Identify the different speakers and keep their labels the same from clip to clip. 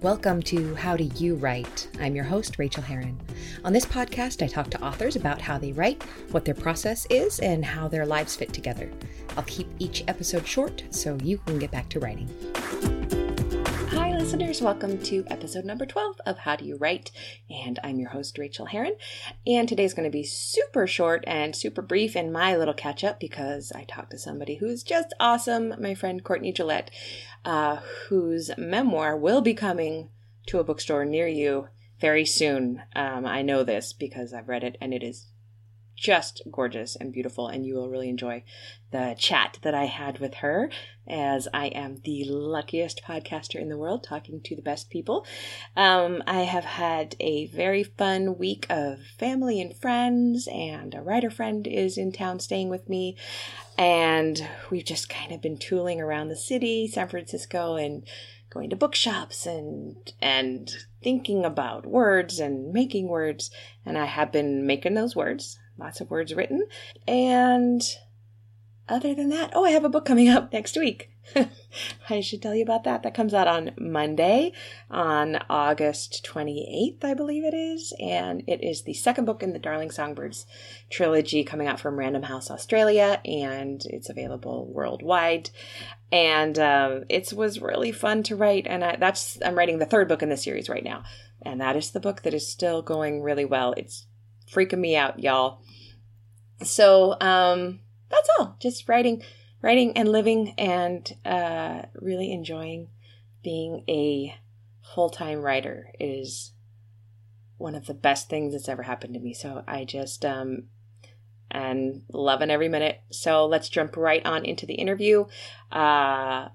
Speaker 1: Welcome to How Do You Write? I'm your host, Rachael Herron. On this podcast, I talk to authors about how they write, what their process is, and how their lives fit together. I'll keep each episode short so you can get back to writing. Hi, listeners. Welcome to episode number 12 of How Do You Write? And I'm your host, Rachael Herron. And today's going to be super short and super brief in my little catch up because I talked to somebody who's just awesome, my friend Courtney Gillette, uh, whose memoir will be coming to a bookstore near you very soon. Um, I know this because I've read it and it is just gorgeous and beautiful, and you will really enjoy the chat that I had with her, as I am the luckiest podcaster in the world talking to the best people. Um, I have had a very fun week of family and friends, and a writer friend is in town staying with me, and we've just kind of been tooling around the city, San Francisco, and going to bookshops and and thinking about words and making words and I have been making those words lots of words written. And other than that, oh, I have a book coming up next week. I should tell you about that. That comes out on Monday, on August 28th, I believe it is. And it is the second book in the Darling Songbirds trilogy coming out from Random House Australia, and it's available worldwide. And uh, it was really fun to write. And I, that's I'm writing the third book in the series right now, and that is the book that is still going really well. It's freaking me out, y'all. So um, that's all. Just writing, writing and living, and uh, really enjoying being a full time writer is one of the best things that's ever happened to me. So I just um, and loving every minute. So let's jump right on into the interview. Uh,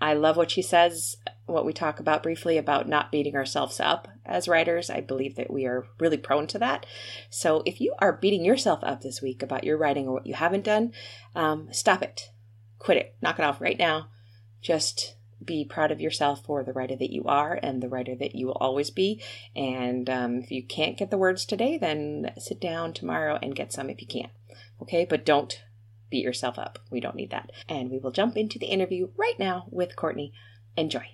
Speaker 1: I love what she says what we talk about briefly about not beating ourselves up as writers. I believe that we are really prone to that. So if you are beating yourself up this week about your writing or what you haven't done, um, stop it, quit it, knock it off right now. Just be proud of yourself for the writer that you are and the writer that you will always be. And um, if you can't get the words today, then sit down tomorrow and get some if you can. Okay, but don't beat yourself up. We don't need that. And we will jump into the interview right now with Courtney. Enjoy.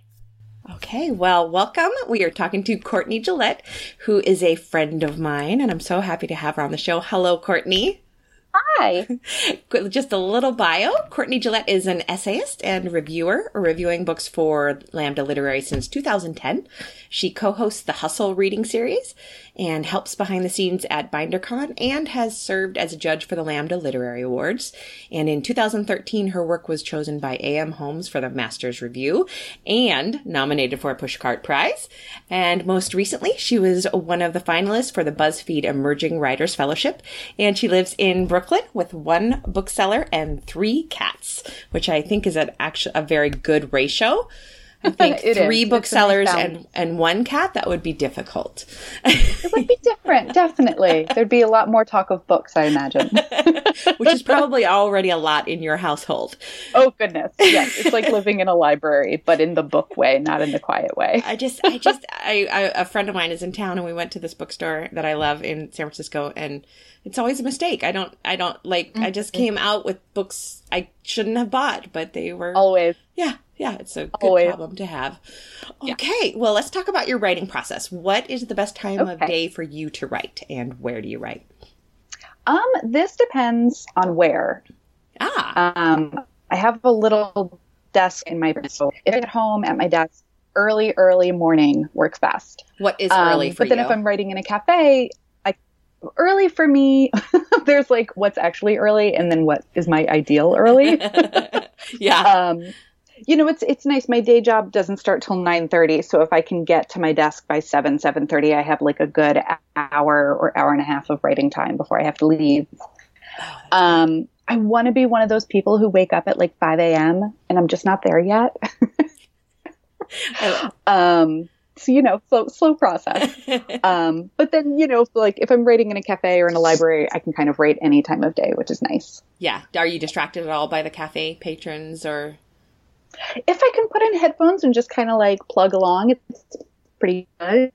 Speaker 1: Okay, well, welcome. We are talking to Courtney Gillette, who is a friend of mine, and I'm so happy to have her on the show. Hello, Courtney.
Speaker 2: Hi.
Speaker 1: Just a little bio. Courtney Gillette is an essayist and reviewer, reviewing books for Lambda Literary since 2010. She co-hosts the Hustle reading series and helps behind the scenes at BinderCon and has served as a judge for the Lambda Literary Awards. And in 2013, her work was chosen by AM Homes for the Masters Review and nominated for a Pushcart Prize. And most recently, she was one of the finalists for the BuzzFeed Emerging Writers Fellowship. And she lives in Brooklyn with one bookseller and three cats, which I think is an actually a very good ratio. I think three is. booksellers and, and one cat, that would be difficult.
Speaker 2: it would be different, definitely. There'd be a lot more talk of books, I imagine.
Speaker 1: Which is probably already a lot in your household.
Speaker 2: Oh, goodness. Yes. It's like living in a library, but in the book way, not in the quiet way.
Speaker 1: I just, I just, I, I, a friend of mine is in town and we went to this bookstore that I love in San Francisco and it's always a mistake. I don't, I don't like, mm-hmm. I just mm-hmm. came out with books I shouldn't have bought, but they were
Speaker 2: always.
Speaker 1: Yeah. Yeah. It's a good always. problem to have. Okay. Yeah. Well, let's talk about your writing process. What is the best time okay. of day for you to write and where do you write?
Speaker 2: Um, this depends on where.
Speaker 1: Ah.
Speaker 2: Um, I have a little desk in my, so if at home at my desk, early, early morning works best.
Speaker 1: What is early
Speaker 2: um, But then
Speaker 1: you?
Speaker 2: if I'm writing in a cafe, like early for me, there's like what's actually early and then what is my ideal early.
Speaker 1: yeah.
Speaker 2: Um, you know, it's it's nice. My day job doesn't start till nine thirty, so if I can get to my desk by seven seven thirty, I have like a good hour or hour and a half of writing time before I have to leave. Oh, um, I want to be one of those people who wake up at like five a.m. and I'm just not there yet. um, so you know slow slow process um, but then you know like if i'm writing in a cafe or in a library i can kind of write any time of day which is nice
Speaker 1: yeah are you distracted at all by the cafe patrons or
Speaker 2: if i can put in headphones and just kind of like plug along it's pretty good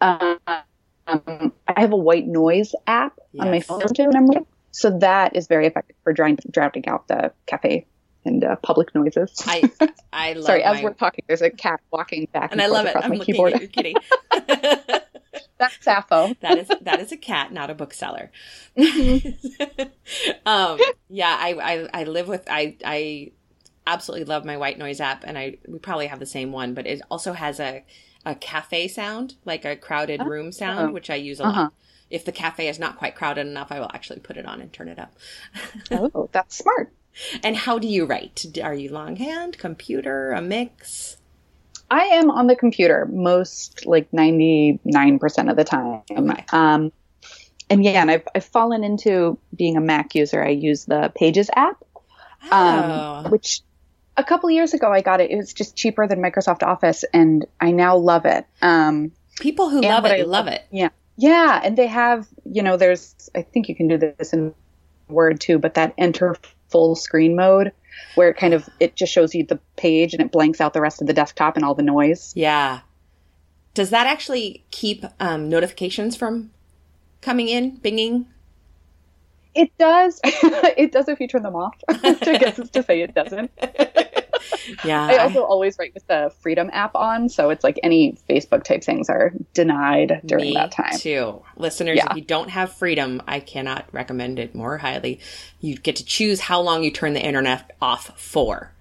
Speaker 2: um, i have a white noise app yes. on my phone i'm so that is very effective for drowning, drowning out the cafe and uh, public noises.
Speaker 1: I I love.
Speaker 2: Sorry,
Speaker 1: my,
Speaker 2: as we're talking, there's a cat walking back and,
Speaker 1: and I love it. I'm
Speaker 2: my
Speaker 1: looking
Speaker 2: keyboard.
Speaker 1: at your kitty.
Speaker 2: That's Sappho.
Speaker 1: that is that is a cat, not a bookseller. um, yeah, I, I I live with I I absolutely love my white noise app, and I we probably have the same one, but it also has a a cafe sound, like a crowded room sound, which I use a lot.
Speaker 2: Uh-huh.
Speaker 1: If the cafe is not quite crowded enough, I will actually put it on and turn it up.
Speaker 2: Oh, that's smart.
Speaker 1: And how do you write? Are you longhand, computer, a mix?
Speaker 2: I am on the computer most like 99% of the time.
Speaker 1: Okay.
Speaker 2: Um, and yeah, and I've, I've fallen into being a Mac user. I use the Pages app, um,
Speaker 1: Oh.
Speaker 2: which a couple years ago I got it. It was just cheaper than Microsoft Office, and I now love it. Um,
Speaker 1: People who love it
Speaker 2: I
Speaker 1: love it.
Speaker 2: yeah. Yeah. And they have, you know, there's, I think you can do this in Word too, but that enter full screen mode where it kind of, it just shows you the page and it blanks out the rest of the desktop and all the noise.
Speaker 1: Yeah. Does that actually keep um, notifications from coming in, binging?
Speaker 2: It does. it does if you turn them off, I guess is to say it doesn't.
Speaker 1: Yeah.
Speaker 2: I also always write with the Freedom app on, so it's like any Facebook type things are denied during that time.
Speaker 1: too. Listeners,
Speaker 2: Yeah.
Speaker 1: if you don't have freedom, I cannot recommend it more highly. You get to choose how long you turn the internet off for.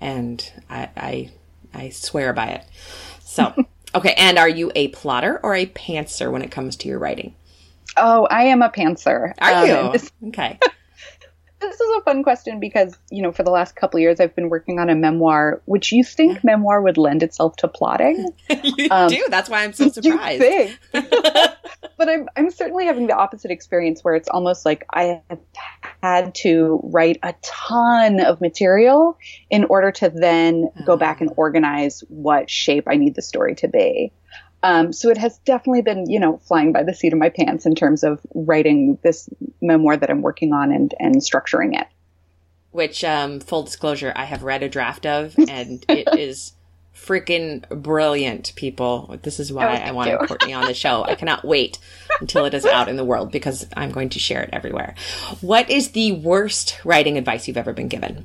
Speaker 1: And I I, I swear by it. So okay, and are you a plotter or a pantser when it comes to your writing?
Speaker 2: Oh, I am a pantser.
Speaker 1: Are
Speaker 2: Um,
Speaker 1: you?
Speaker 2: This,
Speaker 1: okay.
Speaker 2: This is a fun question because, you know, for the last couple of years, I've been working on a memoir, which you think memoir would lend itself to plotting.
Speaker 1: you
Speaker 2: Um,
Speaker 1: do. That's why I'm so surprised.
Speaker 2: but I'm, I'm certainly having the opposite experience where it's almost like I have had to write a ton of material in order to then go back and organize what shape I need the story to be. Um, so it has definitely been, you know, flying by the seat of my pants in terms of writing this memoir that I'm working on and, and structuring it.
Speaker 1: which um full disclosure i have read a draft of and it is freaking brilliant people this is why
Speaker 2: Oh,
Speaker 1: i wanted
Speaker 2: you.
Speaker 1: courtney on the show i cannot wait until it is out in the world because i'm going to share it everywhere what is the worst writing advice you've ever been given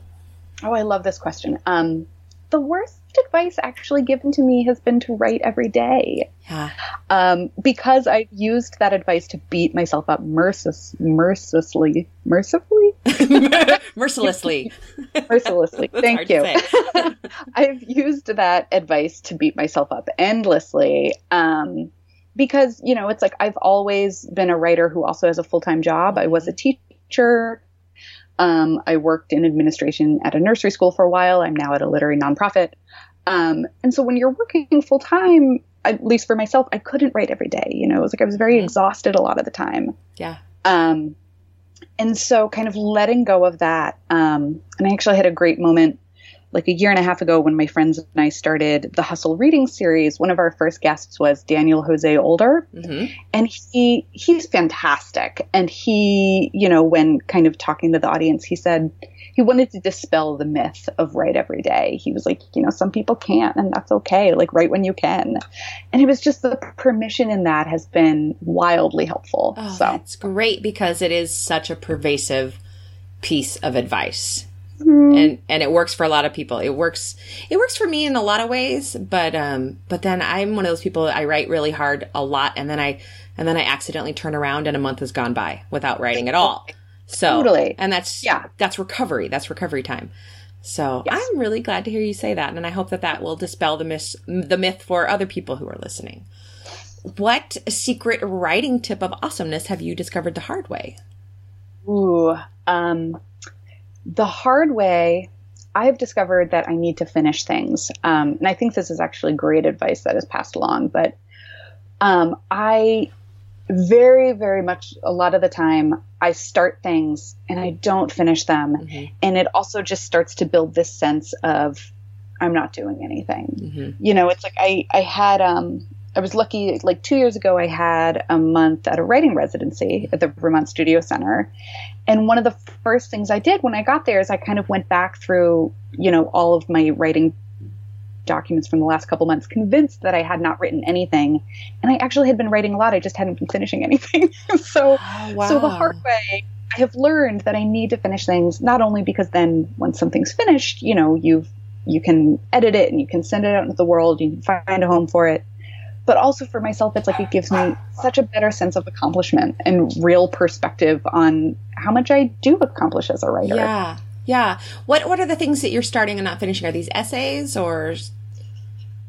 Speaker 2: Oh, I love this question. Um, the worst advice actually given to me has been to write every day.
Speaker 1: yeah
Speaker 2: um, because I've used that advice to beat myself up merciless, mercilessly, mercifully,
Speaker 1: mercilessly
Speaker 2: mercilessly. Thank you. I've used that advice to beat myself up endlessly. Um, because you know, it's like I've always been a writer who also has a full time job. I was a teacher. Um, I worked in administration at a nursery school for a while. I'm now at a literary nonprofit. Um, and so when you're working full time, at least for myself, I couldn't write every day. You know, it was like I was very exhausted a lot of the time.
Speaker 1: yeah
Speaker 2: Um, and so kind of letting go of that. Um, and I actually had a great moment like a year and a half ago when my friends and I started the Hustle reading series. One of our first guests was Daniel Jose Older.
Speaker 1: Hmm
Speaker 2: and he he's fantastic. And he you know when kind of talking to the audience he said he wanted to dispel the myth of write every day. He was like you know some people can't and that's okay like write when you can. And it was just the permission in that has been wildly helpful
Speaker 1: oh,
Speaker 2: so.
Speaker 1: that's great because it is such a pervasive piece of advice
Speaker 2: Hmm.
Speaker 1: and and it works for a lot of people. It works it works for me in a lot of ways, but um but then I'm one of those people that I write really hard a lot and then I and then I accidentally turn around and a month has gone by without writing at all. So
Speaker 2: Totally.
Speaker 1: and that's
Speaker 2: Yeah.
Speaker 1: that's recovery. That's recovery time. So
Speaker 2: Yes.
Speaker 1: I'm really glad to hear you say that, and I hope that that will dispel the myth the myth for other people who are listening. What secret writing tip of awesomeness have you discovered the hard way?
Speaker 2: Ooh, um, the hard way, I've discovered that I need to finish things. Um, and I think this is actually great advice that is passed along. But um, I very, very much, a lot of the time, I start things and I don't finish them.
Speaker 1: Mhm.
Speaker 2: And it also just starts to build this sense of I'm not doing anything
Speaker 1: Mhm.
Speaker 2: you know, it's like I, I had, um, I was lucky, like two years ago, I had a month at a writing residency at the Vermont Studio Center. And one of the first things I did when I got there is I kind of went back through, you know, all of my writing documents from the last couple months, convinced that I had not written anything. And I actually had been writing a lot. I just hadn't been finishing anything. so,
Speaker 1: Oh,
Speaker 2: so the hard way I have learned that I need to finish things not only because then when something's finished, you know, you've you can edit it and you can send it out into the world, you can find a home for it. But also for myself, it's like it gives me such a better sense of accomplishment and real perspective on how much I do accomplish as a writer.
Speaker 1: Yeah. Yeah. What what are the things that you're starting and not finishing? Are these essays or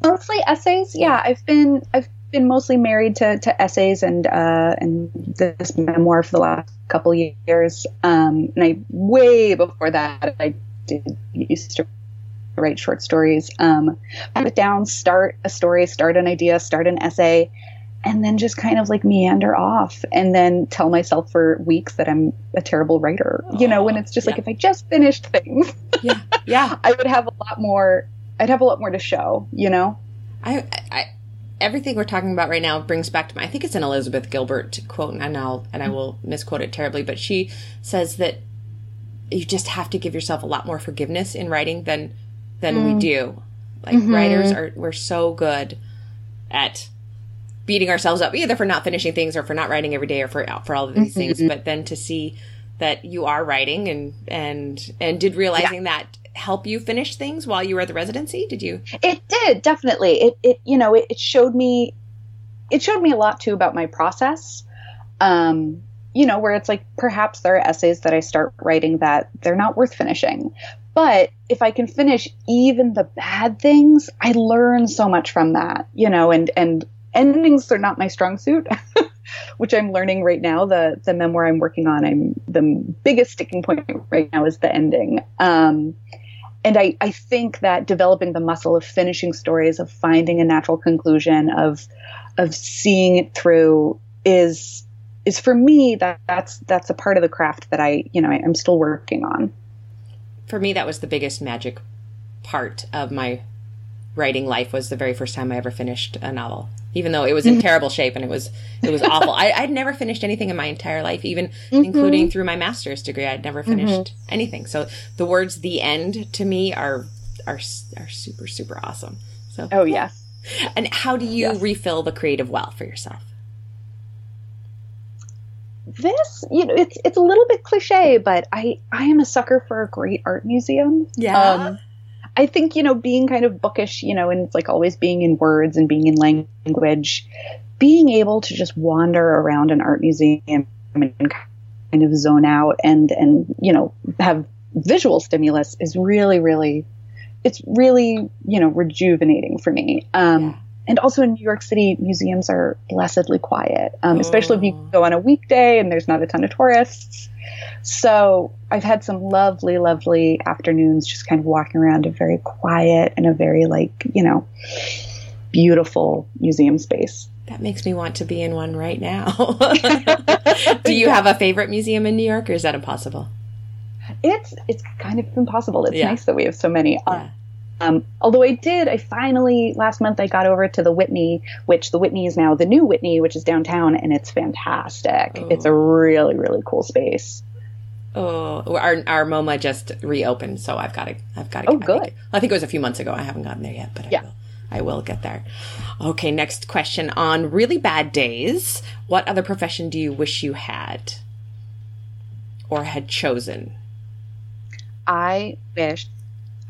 Speaker 2: mostly essays? Yeah, I've been I've been mostly married to, to essays and uh, and this memoir for the last couple years. Um, and I way before that I did used to write short stories. Um, put it down, start a story, start an idea, start an essay, and then just kind of like meander off and then tell myself for weeks that I'm a terrible writer. Oh, you know, when it's just yeah. like if I just finished things,
Speaker 1: yeah, yeah,
Speaker 2: I would have a lot more. I'd have a lot more to show. You know,
Speaker 1: I, I everything we're talking about right now brings back to my I think it's an Elizabeth Gilbert quote and I'll and I will misquote it terribly, but she says that you just have to give yourself a lot more forgiveness in writing than than mm. we do. Like mm-hmm. writers are we're so good at beating ourselves up either for not finishing things or for not writing every day or for for all of these mm-hmm. things, but then to see that you are writing and and and did realizing yeah. that help you finish things while you were at the residency? Did you?
Speaker 2: It did definitely. It it you know it, it showed me it showed me a lot too about my process. Um, you know, where it's like perhaps there are essays that I start writing that they're not worth finishing. But if I can finish even the bad things, I learn so much from that, you know, and and endings are not my strong suit. which I'm learning right now. The the memoir I'm working on, I'm the biggest sticking point right now is the ending. Um, and I, I think that developing the muscle of finishing stories, of finding a natural conclusion, of of seeing it through is is for me that that's that's a part of the craft that I you know I, I'm still working on.
Speaker 1: For me, that was the biggest magic part of my writing life was the very first time I ever finished a novel even though it was in mm-hmm. terrible shape and it was it was awful. I, would never finished anything in my entire life, even mm-hmm. including through my master's degree. I'd never finished mm-hmm. anything. So the words "the end" to me are are are super super awesome. So
Speaker 2: oh yeah.
Speaker 1: And how do you yes. refill the creative well for yourself?
Speaker 2: This, you know, it's it's a little bit cliche, but I I am a sucker for a great art museum.
Speaker 1: Yeah. Um,
Speaker 2: I think, you know, being kind of bookish, you know, and it's like always being in words and being in language, being able to just wander around an art museum and kind of zone out and, and, you know, have visual stimulus is really, really, it's really, you know, rejuvenating for me. Um, yeah. And also in New York City, museums are blessedly quiet, um, especially if you oh. go on a weekday and there's not a ton of tourists. So I've had some lovely, lovely afternoons just kind of walking around a very quiet and a very like, you know, beautiful museum space.
Speaker 1: That makes me want to be in one right now. Do you have a favorite museum in New York or is that impossible?
Speaker 2: It's it's kind of impossible. It's yeah. nice that we have so many. Yeah. Um, Um, although I did, I finally last month I got over to the Whitney, which the Whitney is now the new Whitney, which is downtown, and it's fantastic. Oh. It's a really really cool space.
Speaker 1: Oh, our our MoMA just reopened, so I've got to I've got to.
Speaker 2: Oh, good.
Speaker 1: I think, I think, it was a few months ago. I haven't gotten there yet, but
Speaker 2: yeah.
Speaker 1: I will. I will get there. Okay, next question. On really bad days, what other profession do you wish you had or had chosen?
Speaker 2: I wish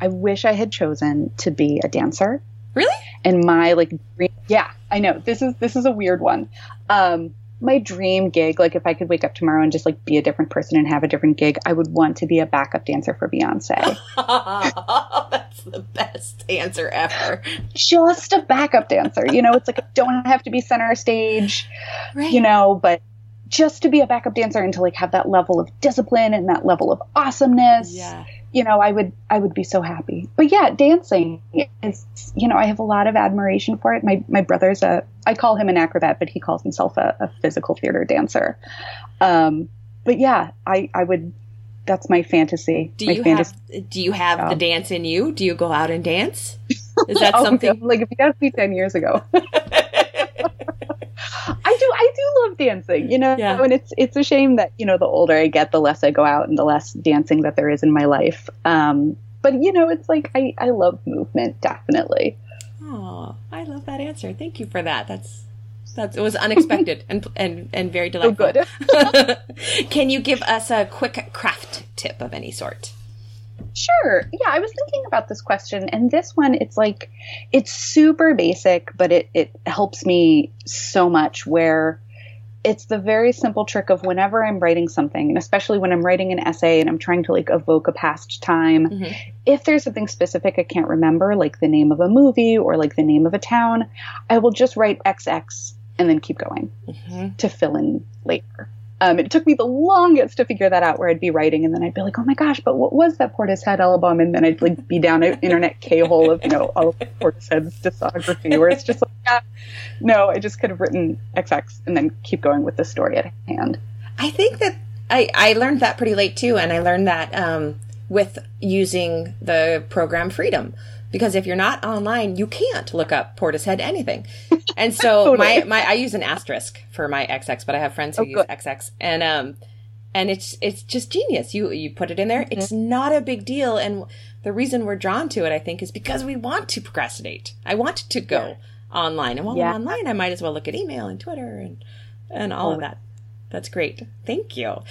Speaker 2: I wish I had chosen to be a dancer.
Speaker 1: Really?
Speaker 2: And my like dream, yeah, I know. This is this is a weird one. Um my dream gig, like if I could wake up tomorrow and just like be a different person and have a different gig, I would want to be a backup dancer for Beyonce.
Speaker 1: That's the best answer ever.
Speaker 2: Just a backup dancer. You know, it's like I don't have to be center stage, right. you know, but just to be a backup dancer and to like have that level of discipline and that level of awesomeness.
Speaker 1: Yeah
Speaker 2: you know, I would I would be so happy. But yeah, dancing is you know, I have a lot of admiration for it. My my brother's a I call him an acrobat, but he calls himself a, a physical theater dancer. Um, but yeah, I I would that's my fantasy.
Speaker 1: Do
Speaker 2: my
Speaker 1: you fantasy have do you have the dance in you? Do you go out and dance? Is that oh, something
Speaker 2: like if you asked me ten years ago? I do I do love dancing, you know, yeah. and it's it's a shame that you know the older I get, the less I go out and the less dancing that there is in my life. Um, but you know, it's like I I love movement definitely.
Speaker 1: Oh, I love that answer. Thank you for that. That's That's it was unexpected and and and very delightful. Oh, good. Can you give us a quick craft tip of any sort?
Speaker 2: Sure. Yeah, I was thinking about this question, and this one, it's like, it's super basic, but it, it helps me so much. Where it's the very simple trick of whenever I'm writing something, and especially when I'm writing an essay and I'm trying to like evoke a past time, mm-hmm. if there's something specific I can't remember, like the name of a movie or like the name of a town, I will just write XX and then keep going mm-hmm. to fill in later. Um, it took me the longest to figure that out where I'd be writing and then I'd be like, oh my gosh, but what was that Portishead album? And then I'd like be down an internet K-hole of, you know, all of Portishead's discography where it's just like, ah, no, I just could have written XX and then keep going with the story at hand.
Speaker 1: I think that I, I learned that pretty late too. And I learned that um, with using the program Freedom because if you're not online, you can't look up Portishead anything. And so totally. my, my, I use an asterisk for my XX, but I have friends who oh, use good. XX and, um, and it's, it's just genius. You, you put it in there. Mm-hmm. It's not a big deal. And the reason we're drawn to it, I think, is because we want to procrastinate. I want to go yeah. online. And while yeah. I'm online, I might as well look at email and Twitter and, and all oh. of that. That's great. Thank you.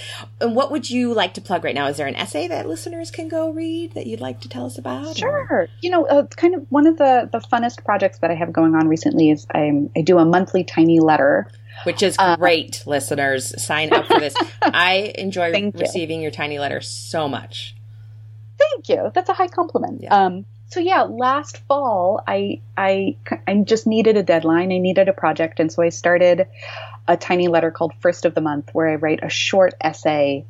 Speaker 1: And what would you like to plug right now? Is there an essay that listeners can go read that you'd like to tell us about?
Speaker 2: Sure. Or? You know, uh, kind of one of the, the funnest projects that I have going on recently is I'm, I do a monthly tiny letter.
Speaker 1: Which is uh, great, uh, listeners. Sign up for this. I enjoy receiving your tiny letter so much.
Speaker 2: Thank you. That's a high compliment. Yeah. Um, so yeah, last fall I I I just needed a deadline. I needed a project, and so I started a tiny letter called First of the Month, where I write a short essay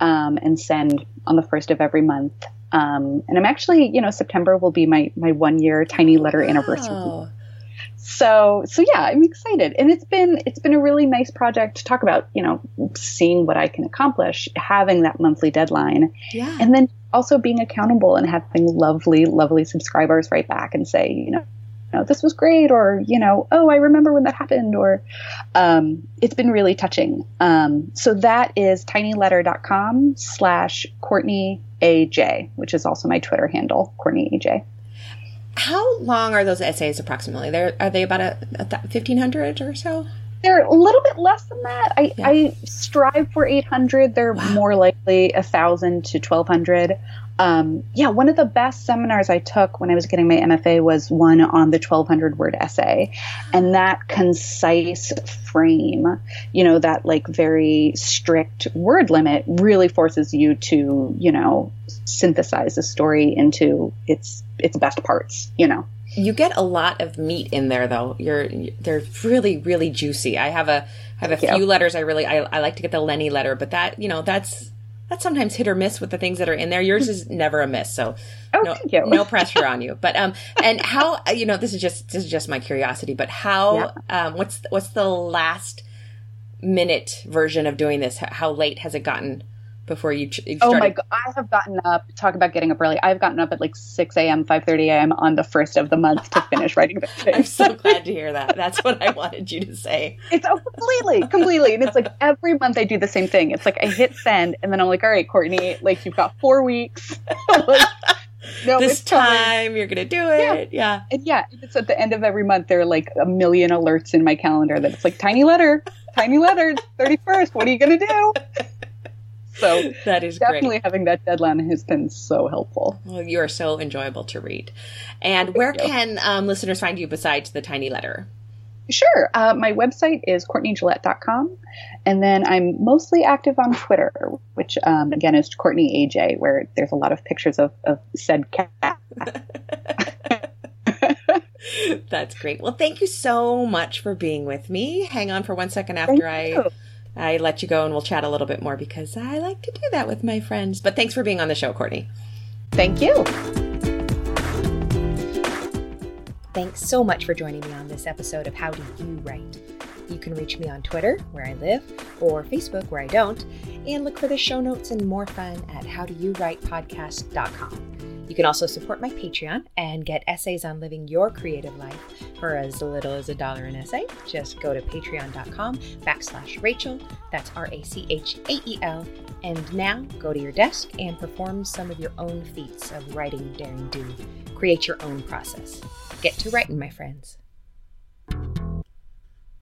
Speaker 2: um, and send on the first of every month. Um, and I'm actually, you know, September will be my my one year tiny letter wow. anniversary. So so yeah, I'm excited, and it's been it's been a really nice project to talk about. You know, seeing what I can accomplish, having that monthly deadline, yeah. and then also being accountable and having lovely, lovely subscribers write back and say, you know, know, this was great, or you know, oh, I remember when that happened, or um, it's been really touching. Um, so that is tinyletter.com slash Courtney AJ, which is also my Twitter handle, Courtney AJ.
Speaker 1: How long are those essays approximately? They're, are they about a, a fifteen hundred or so?
Speaker 2: They're a little bit less than that. I, yeah. I strive for 800. They're wow. more likely 1,000 to 1,200. Um, yeah, one of the best seminars I took when I was getting my MFA was one on the 1200 word essay. And that concise frame, you know, that like very strict word limit really forces you to, you know, synthesize a story into its its best parts, you know.
Speaker 1: You get a lot of meat in there, though. You're they're really really juicy. I have a I have a Thank few you. letters. I really I, I like to get the Lenny letter, but that you know that's that's sometimes hit or miss with the things that are in there. Yours is never a miss, so
Speaker 2: oh, no, thank you.
Speaker 1: no pressure on you. But um, and how you know this is just this is just my curiosity. But how yeah. um, what's what's the last minute version of doing this? How late has it gotten? Before you, you
Speaker 2: oh my god i have gotten up talk about getting up early i've gotten up at like 6 a.m 5.30 a.m on the first of the month to finish writing
Speaker 1: the i'm so glad to hear that that's what i wanted you to say
Speaker 2: it's oh, completely completely and it's like every month i do the same thing it's like i hit send and then i'm like all right courtney like you've got four weeks like,
Speaker 1: no, this time you're gonna do it. Yeah.
Speaker 2: yeah. And yeah, it's at the end of every month. There are like a million alerts in my calendar that it's like tiny letter, tiny letter, 31st. What are you gonna do? So
Speaker 1: that is
Speaker 2: definitely
Speaker 1: great.
Speaker 2: having that deadline has been so helpful.
Speaker 1: Well, you are so enjoyable to read. And where can um, listeners find you besides the tiny letter?
Speaker 2: Sure. Uh, my website is CourtneyGillette.com. And then I'm mostly active on Twitter, which um, again is Courtney AJ, where there's a lot of pictures of, of said cat.
Speaker 1: That's great. Well, thank you so much for being with me. Hang on for one second after I I let you go and we'll chat a little bit more because I like to do that with my friends. But thanks for being on the show, Courtney.
Speaker 2: Thank you.
Speaker 1: Thanks so much for joining me on this episode of How Do You Write? You can reach me on Twitter, where I live, or Facebook, where I don't, and look for the show notes and more fun at howdoyouwritepodcast.com. You can also support my Patreon and get essays on living your creative life for as little as a dollar an essay. Just go to patreon.com backslash Rachael. That's R A C H A E L. And now go to your desk and perform some of your own feats of writing, daring do. Create your own process. Get to writing, my friends.